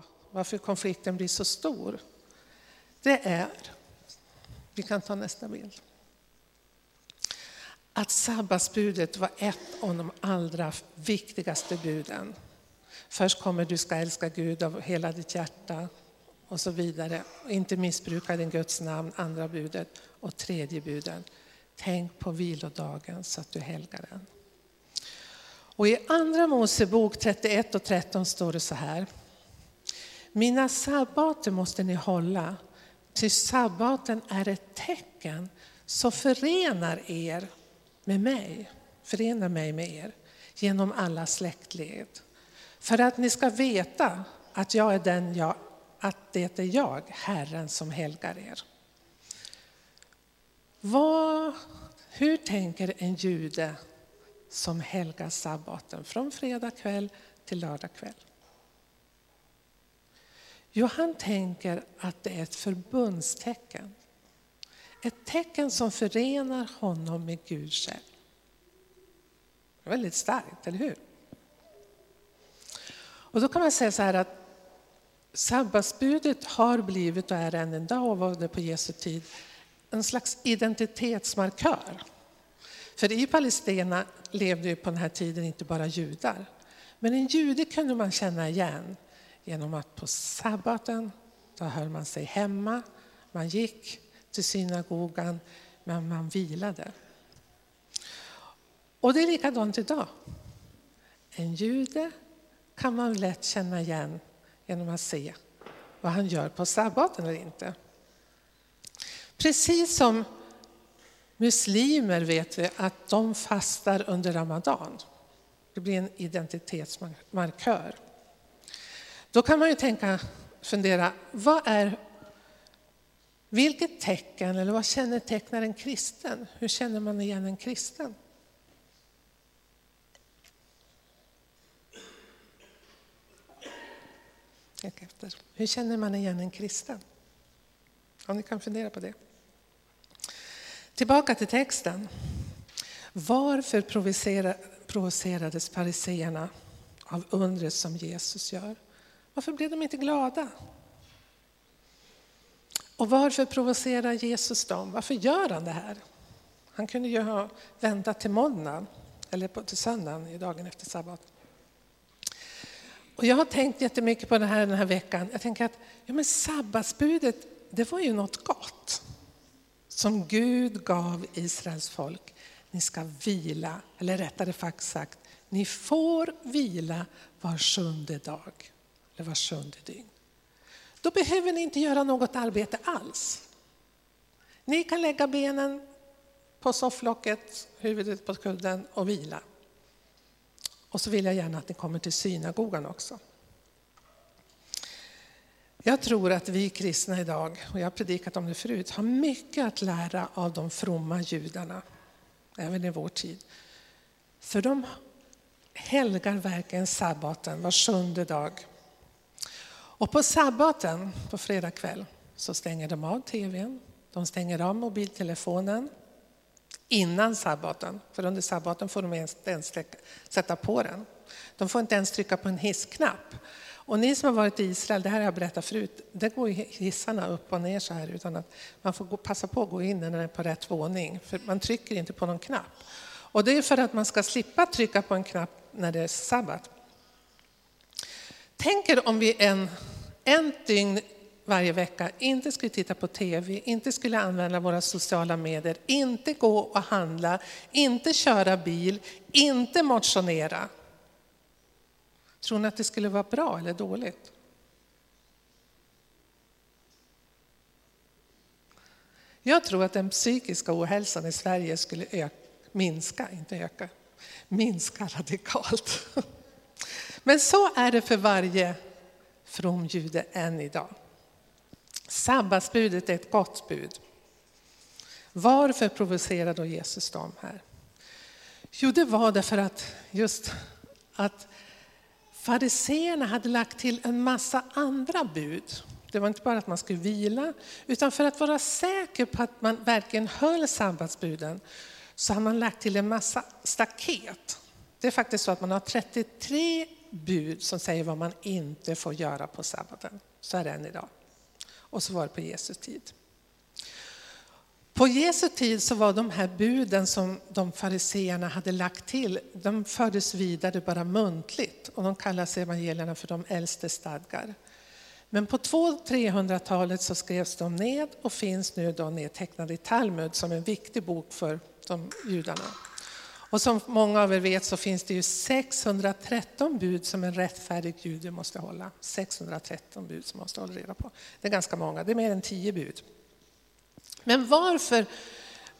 idag, varför konflikten blir så stor, det är, vi kan ta nästa bild, att sabbatsbudet var ett av de allra viktigaste buden. Först kommer du ska älska Gud av hela ditt hjärta och så vidare. Inte missbruka din Guds namn, andra budet. Och tredje buden. tänk på vilodagen så att du helgar den. Och i Andra Mosebok 31 och 13 står det så här. Mina sabbater måste ni hålla, ty sabbaten är ett tecken som förenar er med mig, förenar mig med er genom alla släktled. För att ni ska veta att jag är den jag, att det är jag, Herren, som helgar er. Vad, hur tänker en jude som helgar sabbaten från fredag kväll till lördag kväll? Jo, han tänker att det är ett förbundstecken. Ett tecken som förenar honom med Gud själv. Väldigt starkt, eller hur? Och då kan man säga så här att sabbatsbudet har blivit och är än idag, och var det på Jesu tid en slags identitetsmarkör. För i Palestina levde ju på den här tiden inte bara judar. Men en jude kunde man känna igen genom att på sabbaten, då höll man sig hemma, man gick till synagogan, men man vilade. Och det är likadant idag. En jude kan man lätt känna igen genom att se vad han gör på sabbaten eller inte. Precis som muslimer vet vi att de fastar under ramadan. Det blir en identitetsmarkör. Då kan man ju tänka, fundera, vad är, vilket tecken eller vad kännetecknar en kristen? Hur känner man igen en kristen? efter. Hur känner man igen en kristen? Om ni kan fundera på det. Tillbaka till texten. Varför provocerades fariseerna av undret som Jesus gör? Varför blev de inte glada? Och varför provocerar Jesus dem? Varför gör han det här? Han kunde ju ha väntat till måndagen eller till söndagen, dagen efter sabbat. Och jag har tänkt jättemycket på det här den här veckan. Jag tänker att ja, men sabbatsbudet, det var ju något gott som Gud gav Israels folk. Ni ska vila, eller rättare sagt, ni får vila var sjunde dag, eller var sjunde dygn. Då behöver ni inte göra något arbete alls. Ni kan lägga benen på sofflocket, huvudet på kudden och vila. Och så vill jag gärna att ni kommer till synagogan också. Jag tror att vi kristna idag, och jag har predikat om det förut, har mycket att lära av de fromma judarna, även i vår tid. För de helgar verkligen sabbaten var sjunde dag. Och på sabbaten, på fredag kväll, så stänger de av tvn, de stänger av mobiltelefonen, innan sabbaten. För under sabbaten får de inte ens sätta på den. De får inte ens trycka på en hissknapp. Och ni som har varit i Israel, det här har jag berättat förut, där går hissarna upp och ner så här utan att man får passa på att gå in när den är på rätt våning. För man trycker inte på någon knapp. Och det är för att man ska slippa trycka på en knapp när det är sabbat. Tänk er om vi en, en dygn varje vecka inte skulle titta på TV, inte skulle använda våra sociala medier, inte gå och handla, inte köra bil, inte motionera. Tror ni att det skulle vara bra eller dåligt? Jag tror att den psykiska ohälsan i Sverige skulle öka, minska, inte öka, minska radikalt. Men så är det för varje from jude än idag. Sabbatsbudet är ett gott bud. Varför provocerar då Jesus dem här? Jo, det var därför att just att fariseerna hade lagt till en massa andra bud. Det var inte bara att man skulle vila, utan för att vara säker på att man verkligen höll sabbatsbuden så har man lagt till en massa staket. Det är faktiskt så att man har 33 bud som säger vad man inte får göra på sabbaten. Så är det än idag. Och så var det på Jesu tid. På Jesu tid så var de här buden som de fariseerna hade lagt till, de fördes vidare bara muntligt och de kallas evangelierna för de äldste stadgar. Men på 200-300-talet så skrevs de ned och finns nu då nedtecknade i Talmud som en viktig bok för de judarna. Och som många av er vet så finns det ju 613 bud som en rättfärdig jude måste hålla. 613 bud som man måste hålla reda på. Det är ganska många, det är mer än 10 bud. Men varför,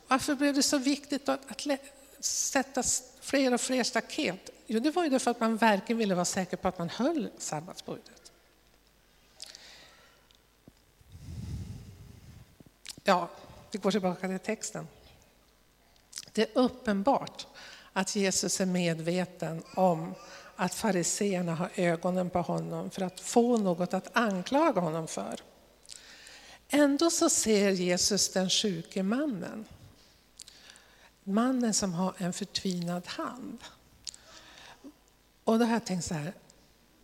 varför blev det så viktigt att, att sätta fler och fler staket? Jo, det var ju därför att man verkligen ville vara säker på att man höll sabbatsbudet. Ja, vi går tillbaka till texten. Det är uppenbart att Jesus är medveten om att fariseerna har ögonen på honom för att få något att anklaga honom för. Ändå så ser Jesus den sjuke mannen. Mannen som har en förtvinad hand. Och då har jag tänkt så här,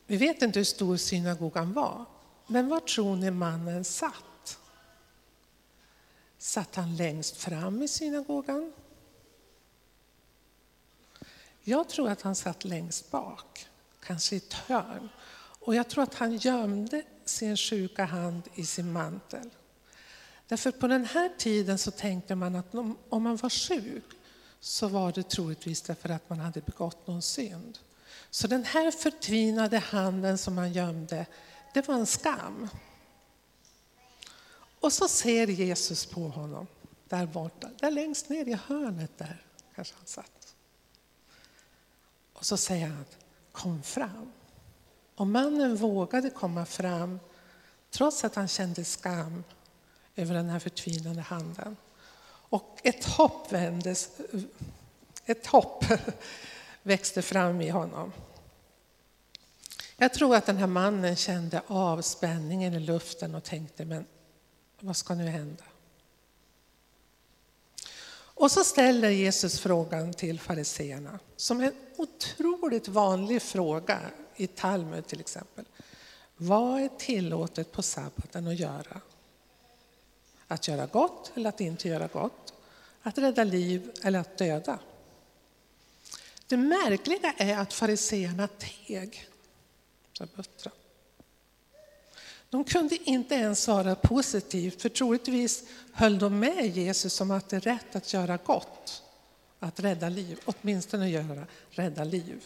vi vet inte hur stor synagogan var, men var tror ni mannen satt? Satt han längst fram i synagogan? Jag tror att han satt längst bak, kanske i ett hörn. Och jag tror att han gömde sin sjuka hand i sin mantel. Därför på den här tiden så tänkte man att om man var sjuk så var det troligtvis därför att man hade begått någon synd. Så den här förtvinade handen som han gömde, det var en skam. Och så ser Jesus på honom där borta, där längst ner i hörnet där kanske han satt. Och så säger han, kom fram. Och mannen vågade komma fram trots att han kände skam över den här förtvinande handen. Och ett hopp vändes, ett hopp växte fram i honom. Jag tror att den här mannen kände av spänningen i luften och tänkte, men vad ska nu hända? Och så ställer Jesus frågan till fariseerna, som är en otroligt vanlig fråga i Talmud till exempel. Vad är tillåtet på sabbaten att göra? Att göra gott eller att inte göra gott? Att rädda liv eller att döda? Det märkliga är att fariseerna teg. De kunde inte ens svara positivt, för troligtvis höll de med Jesus om att det är rätt att göra gott, att rädda liv, åtminstone göra, rädda liv.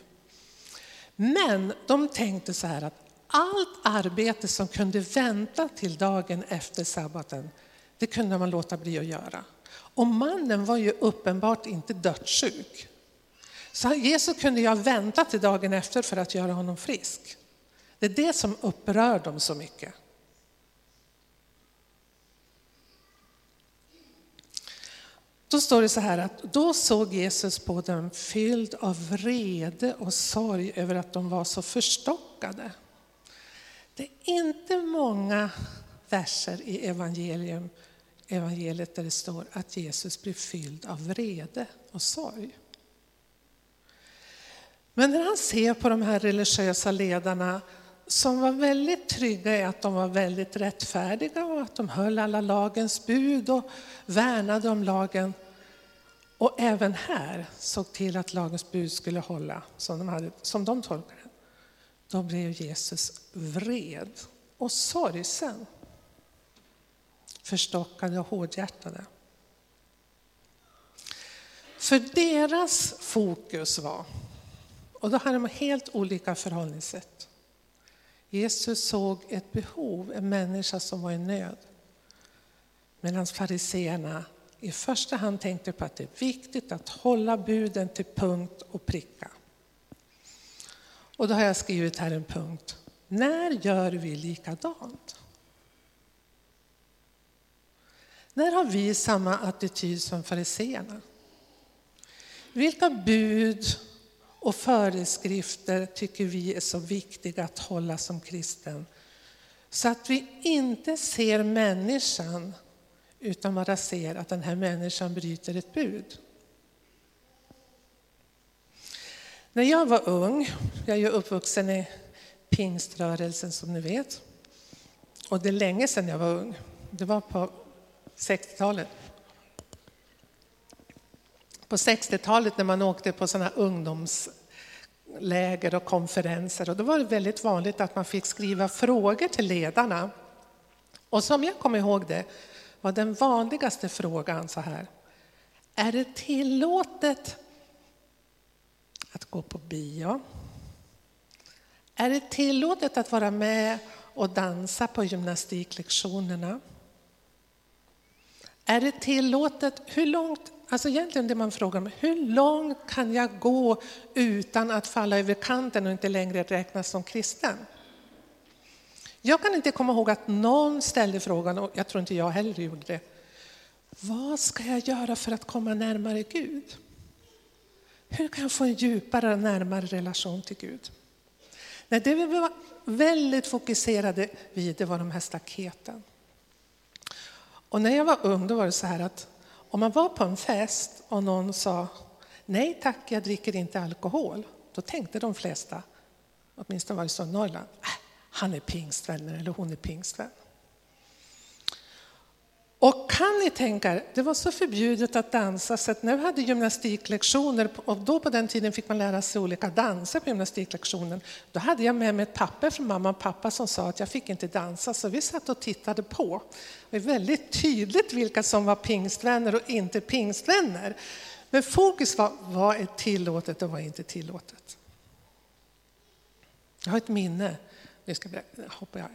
Men de tänkte så här att allt arbete som kunde vänta till dagen efter sabbaten, det kunde man låta bli att göra. Och mannen var ju uppenbart inte dödssjuk. Så Jesus kunde ju ha väntat till dagen efter för att göra honom frisk. Det är det som upprör dem så mycket. Då står det så här att då såg Jesus på dem fylld av vrede och sorg över att de var så förstockade. Det är inte många verser i evangelium, evangeliet där det står att Jesus blir fylld av vrede och sorg. Men när han ser på de här religiösa ledarna som var väldigt trygga i att de var väldigt rättfärdiga och att de höll alla lagens bud och värnade om lagen. Och även här såg till att lagens bud skulle hålla som de, hade, som de tolkade. Då blev Jesus vred och sorgsen. Förstockade och hårdhjärtade. För deras fokus var, och då hade de helt olika förhållningssätt. Jesus såg ett behov, en människa som var i nöd. Medan fariseerna i första hand tänkte på att det är viktigt att hålla buden till punkt och pricka. Och då har jag skrivit här en punkt. När gör vi likadant? När har vi samma attityd som fariseerna? Vilka bud och föreskrifter tycker vi är så viktiga att hålla som kristen. Så att vi inte ser människan utan bara ser att den här människan bryter ett bud. När jag var ung, jag är ju uppvuxen i pingströrelsen som ni vet, och det är länge sedan jag var ung. Det var på 60-talet. På 60-talet när man åkte på sådana ungdomsläger och konferenser och då var det väldigt vanligt att man fick skriva frågor till ledarna. Och som jag kommer ihåg det var den vanligaste frågan så här. Är det tillåtet att gå på bio? Är det tillåtet att vara med och dansa på gymnastiklektionerna? Är det tillåtet, hur långt, alltså egentligen det man frågar om, hur långt kan jag gå utan att falla över kanten och inte längre räknas som kristen? Jag kan inte komma ihåg att någon ställde frågan, och jag tror inte jag heller gjorde det. Vad ska jag göra för att komma närmare Gud? Hur kan jag få en djupare och närmare relation till Gud? Nej, det vi var väldigt fokuserade vid det var de här staketen. Och när jag var ung då var det så här att om man var på en fest och någon sa nej tack, jag dricker inte alkohol. Då tänkte de flesta, åtminstone var det så i Norrland, äh, han är pingstvän eller hon är pingstvän. Och kan ni tänka er, det var så förbjudet att dansa så att när vi hade gymnastiklektioner, och då på den tiden fick man lära sig olika danser på gymnastiklektionen, då hade jag med mig ett papper från mamma och pappa som sa att jag fick inte dansa, så vi satt och tittade på. Det var väldigt tydligt vilka som var pingstvänner och inte pingstvänner. Men fokus var vad är tillåtet och vad är inte tillåtet. Jag har ett minne, nu ska jag hoppa jag.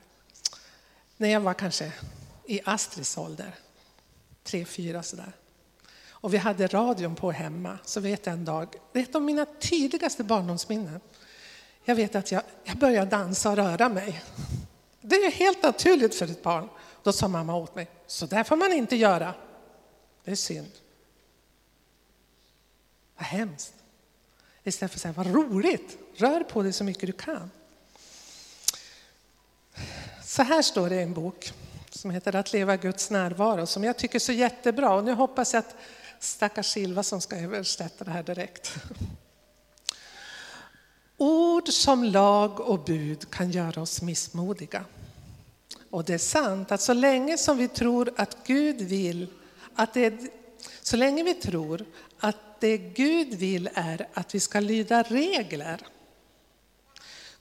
När jag var kanske i Astrids ålder, tre, fyra sådär. Och vi hade radion på hemma, så vet jag en dag, det är ett av mina tydligaste barndomsminnen. Jag vet att jag, jag började dansa och röra mig. Det är helt naturligt för ett barn. Då sa mamma åt mig, så där får man inte göra. Det är synd. Vad hemskt. Istället för att säga, vad roligt, rör på dig så mycket du kan. Så här står det i en bok som heter Att leva Guds närvaro som jag tycker är så jättebra. Och nu hoppas jag att stackars Silva som ska översätta det här direkt. Ord som lag och bud kan göra oss missmodiga. Och det är sant att så länge som vi tror att Gud vill, att det, så länge vi tror att det Gud vill är att vi ska lyda regler,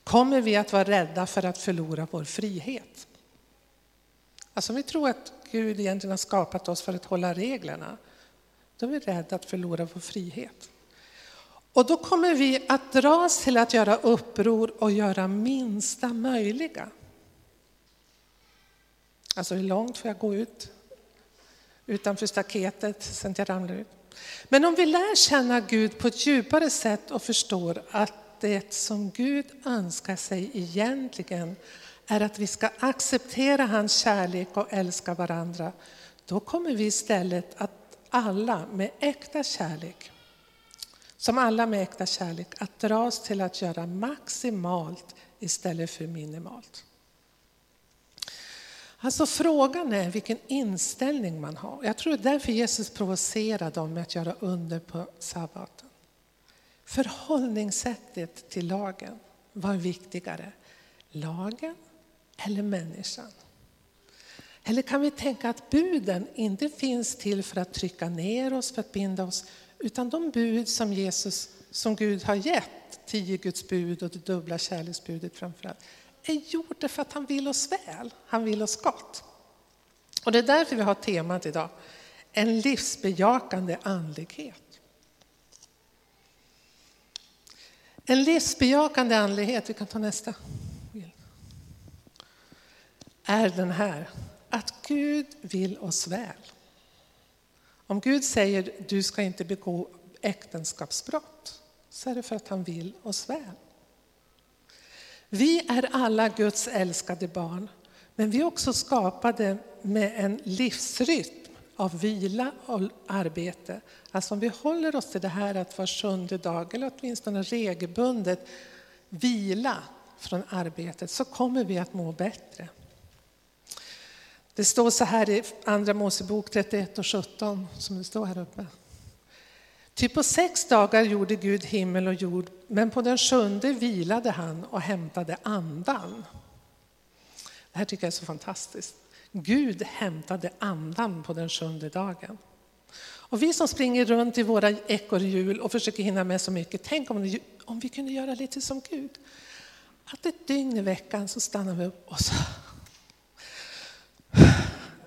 kommer vi att vara rädda för att förlora vår frihet. Alltså om vi tror att Gud egentligen har skapat oss för att hålla reglerna, då är vi rädda att förlora vår frihet. Och då kommer vi att dras till att göra uppror och göra minsta möjliga. Alltså hur långt får jag gå ut utanför staketet sen att jag ramlar ut? Men om vi lär känna Gud på ett djupare sätt och förstår att det som Gud önskar sig egentligen är att vi ska acceptera hans kärlek och älska varandra, då kommer vi istället att alla med äkta kärlek, som alla med äkta kärlek, att dras till att göra maximalt istället för minimalt. Alltså frågan är vilken inställning man har. Jag tror det är därför Jesus provocerar dem med att göra under på sabbaten. Förhållningssättet till lagen var viktigare. Lagen eller människan? Eller kan vi tänka att buden inte finns till för att trycka ner oss, för att binda oss, utan de bud som Jesus, som Gud har gett, tio Guds bud och det dubbla kärleksbudet framförallt, är gjorda för att han vill oss väl, han vill oss gott. Och det är därför vi har temat idag, en livsbejakande andlighet. En livsbejakande andlighet, vi kan ta nästa är den här, att Gud vill oss väl. Om Gud säger du ska inte begå äktenskapsbrott så är det för att han vill oss väl. Vi är alla Guds älskade barn, men vi är också skapade med en livsrytm av vila och arbete. Alltså om vi håller oss till det här att var sjunde dag, eller åtminstone regelbundet vila från arbetet, så kommer vi att må bättre. Det står så här i Andra Mosebok 31 och 17, som det står här uppe. Ty på sex dagar gjorde Gud himmel och jord, men på den sjunde vilade han och hämtade andan. Det här tycker jag är så fantastiskt. Gud hämtade andan på den sjunde dagen. Och vi som springer runt i våra ekorrhjul och försöker hinna med så mycket, tänk om, om vi kunde göra lite som Gud. Att ett dygn i veckan så stannar vi upp och så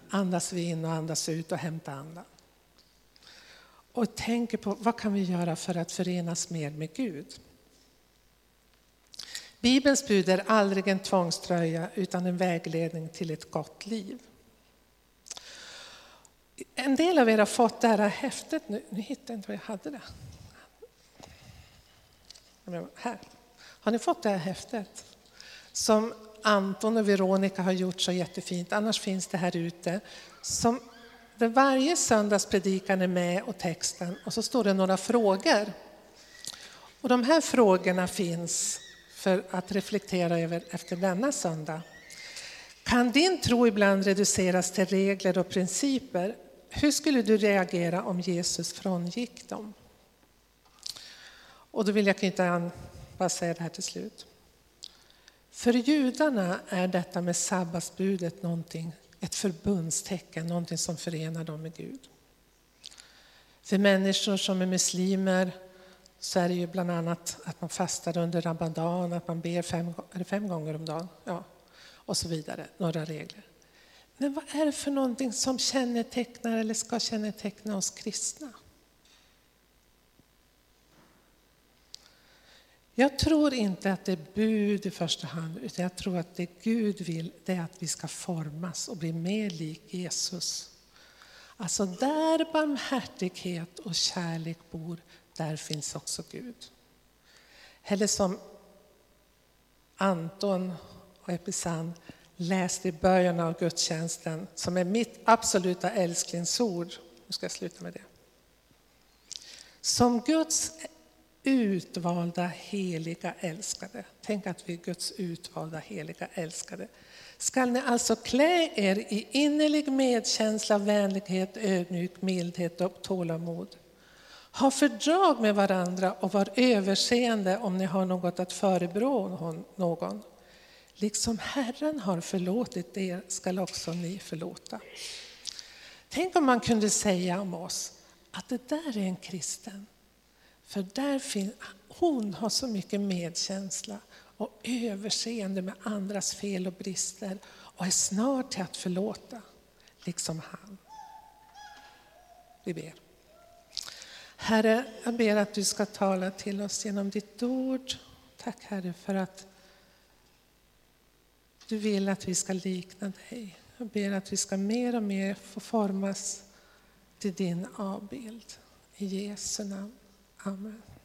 andas vi in och andas ut och hämta andan. Och tänker på vad kan vi göra för att förenas mer med Gud. Bibelns bud är aldrig en tvångströja utan en vägledning till ett gott liv. En del av er har fått det här häftet nu. Nu hittar jag inte var jag hade det. Här. Har ni fått det här häftet? Som Anton och Veronica har gjort så jättefint, annars finns det här ute. Som där varje söndagspredikan är med och texten och så står det några frågor. Och de här frågorna finns för att reflektera över efter denna söndag. Kan din tro ibland reduceras till regler och principer? Hur skulle du reagera om Jesus frångick dem? Och då vill jag knyta an, bara säga det här till slut. För judarna är detta med sabbatsbudet någonting, ett förbundstecken, någonting som förenar dem med Gud. För människor som är muslimer så är det ju bland annat att man fastar under ramadan, att man ber fem, fem gånger om dagen ja, och så vidare, några regler. Men vad är det för någonting som kännetecknar eller ska känneteckna oss kristna? Jag tror inte att det är bud i första hand, utan jag tror att det Gud vill det är att vi ska formas och bli mer lik Jesus. Alltså där barmhärtighet och kärlek bor, där finns också Gud. Eller som Anton och Episan läste i början av gudstjänsten, som är mitt absoluta älsklingsord. Nu ska jag sluta med det. Som Guds utvalda, heliga, älskade. Tänk att vi är Guds utvalda, heliga, älskade. Skall ni alltså klä er i innerlig medkänsla, vänlighet, ödmjuk, mildhet och tålamod. Ha fördrag med varandra och var överseende om ni har något att förebrå någon. Liksom Herren har förlåtit er skall också ni förlåta. Tänk om man kunde säga om oss att det där är en kristen. För där finns, hon har så mycket medkänsla och överseende med andras fel och brister och är snar till att förlåta, liksom han. Vi ber. Herre, jag ber att du ska tala till oss genom ditt ord. Tack Herre för att du vill att vi ska likna dig. Jag ber att vi ska mer och mer få formas till din avbild. I Jesu namn. comments.